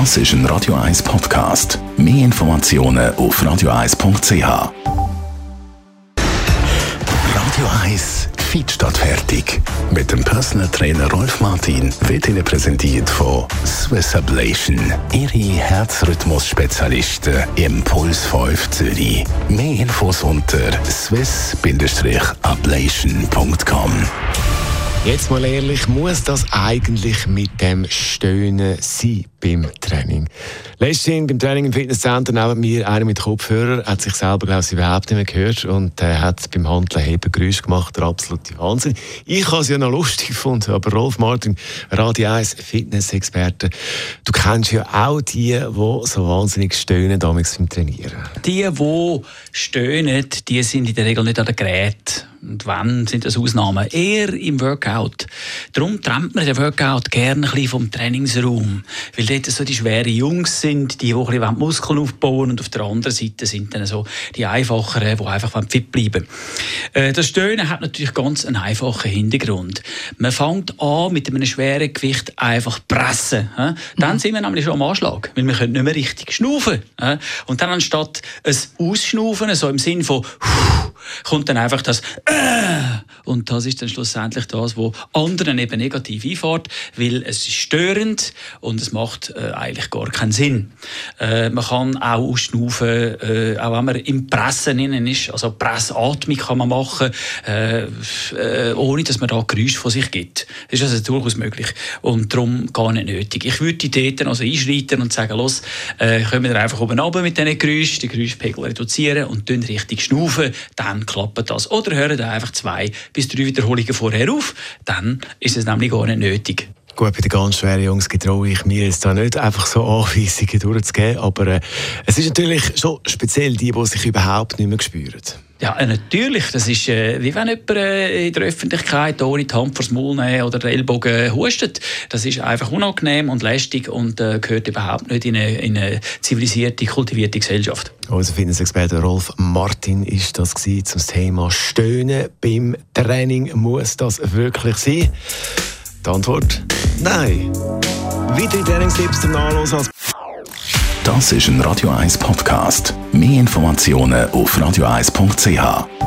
Das ist ein Radio 1 Podcast. Mehr Informationen auf radio1.ch. Radio 1 Feed statt fertig. Mit dem Personal Trainer Rolf Martin wird Ihnen präsentiert von Swiss Ablation. Ihre Herzrhythmus-Spezialisten im Puls 5 Zürich. Mehr Infos unter swiss-ablation.com. Jetzt mal ehrlich, muss das eigentlich mit dem Stöhnen sein beim Training? Letztens beim Training im Fitnesscenter neben mir einer mit Kopfhörer hat sich selber glaube ich überhaupt nicht mehr gehört und äh, hat beim Handelheben Geräusche gemacht, der absolute Wahnsinn. Ich habe es ja noch lustig gefunden, aber Rolf Martin, Radio 1 Fitnessexperte, du kennst ja auch die, die so wahnsinnig stöhnen damals beim Trainieren. Die, die stöhnen, die sind in der Regel nicht an den Geräten und wann sind das Ausnahmen? Eher im Workout. Darum trennt man den Workout gerne ein bisschen vom Trainingsraum. Weil dort so die schweren Jungs sind, die, die ein bisschen Muskeln aufbauen und auf der anderen Seite sind dann so die einfacheren, die einfach fit bleiben äh, Das Stöhnen hat natürlich ganz einen einfachen Hintergrund. Man fängt an mit einem schweren Gewicht einfach pressen. Dann mhm. sind wir nämlich schon am Anschlag, weil wir können nicht mehr richtig schnaufen. Und dann anstatt ein Ausschnaufen, so im Sinn von kommt dann einfach das äh, und das ist dann schlussendlich das, was anderen eben negativ einfährt, weil es ist störend und es macht äh, eigentlich gar keinen Sinn. Äh, man kann auch ausschnaufen, äh, auch wenn man im Pressen innen ist, also Pressatmung kann man machen, äh, äh, ohne dass man da Geräusche von sich gibt. Das ist also durchaus möglich und darum gar nicht nötig. Ich würde die Täter also einschreiten und sagen, los, äh, kommen wir einfach oben runter mit diesen Geräuschen, die Geräuschpegel reduzieren und dann richtig schnaufen, dann klappt das. Oder hören einfach zwei bis drei Wiederholungen vorher auf, dann ist es nämlich gar nicht nötig. Gut, bei den ganz schweren Jungs getraue ich mir jetzt da nicht einfach so Anweisungen durchzugeben, aber äh, es ist natürlich schon speziell die, die sich überhaupt nicht mehr spüren. Ja, äh, natürlich. Das ist äh, wie wenn jemand äh, in der Öffentlichkeit ohne die Hand vors Maul nehmen oder den Ellbogen hustet. Das ist einfach unangenehm und lästig und äh, gehört überhaupt nicht in eine, in eine zivilisierte, kultivierte Gesellschaft. Unser Fitnessexperte Rolf Martin ist das zum Thema Stöhnen beim Training. Muss das wirklich sein? Die Antwort? Nein. Weitere Trainingstipps zum Nachlesen als Das ist ein Radio 1 Podcast. Mehr Informationen auf radio1.ch.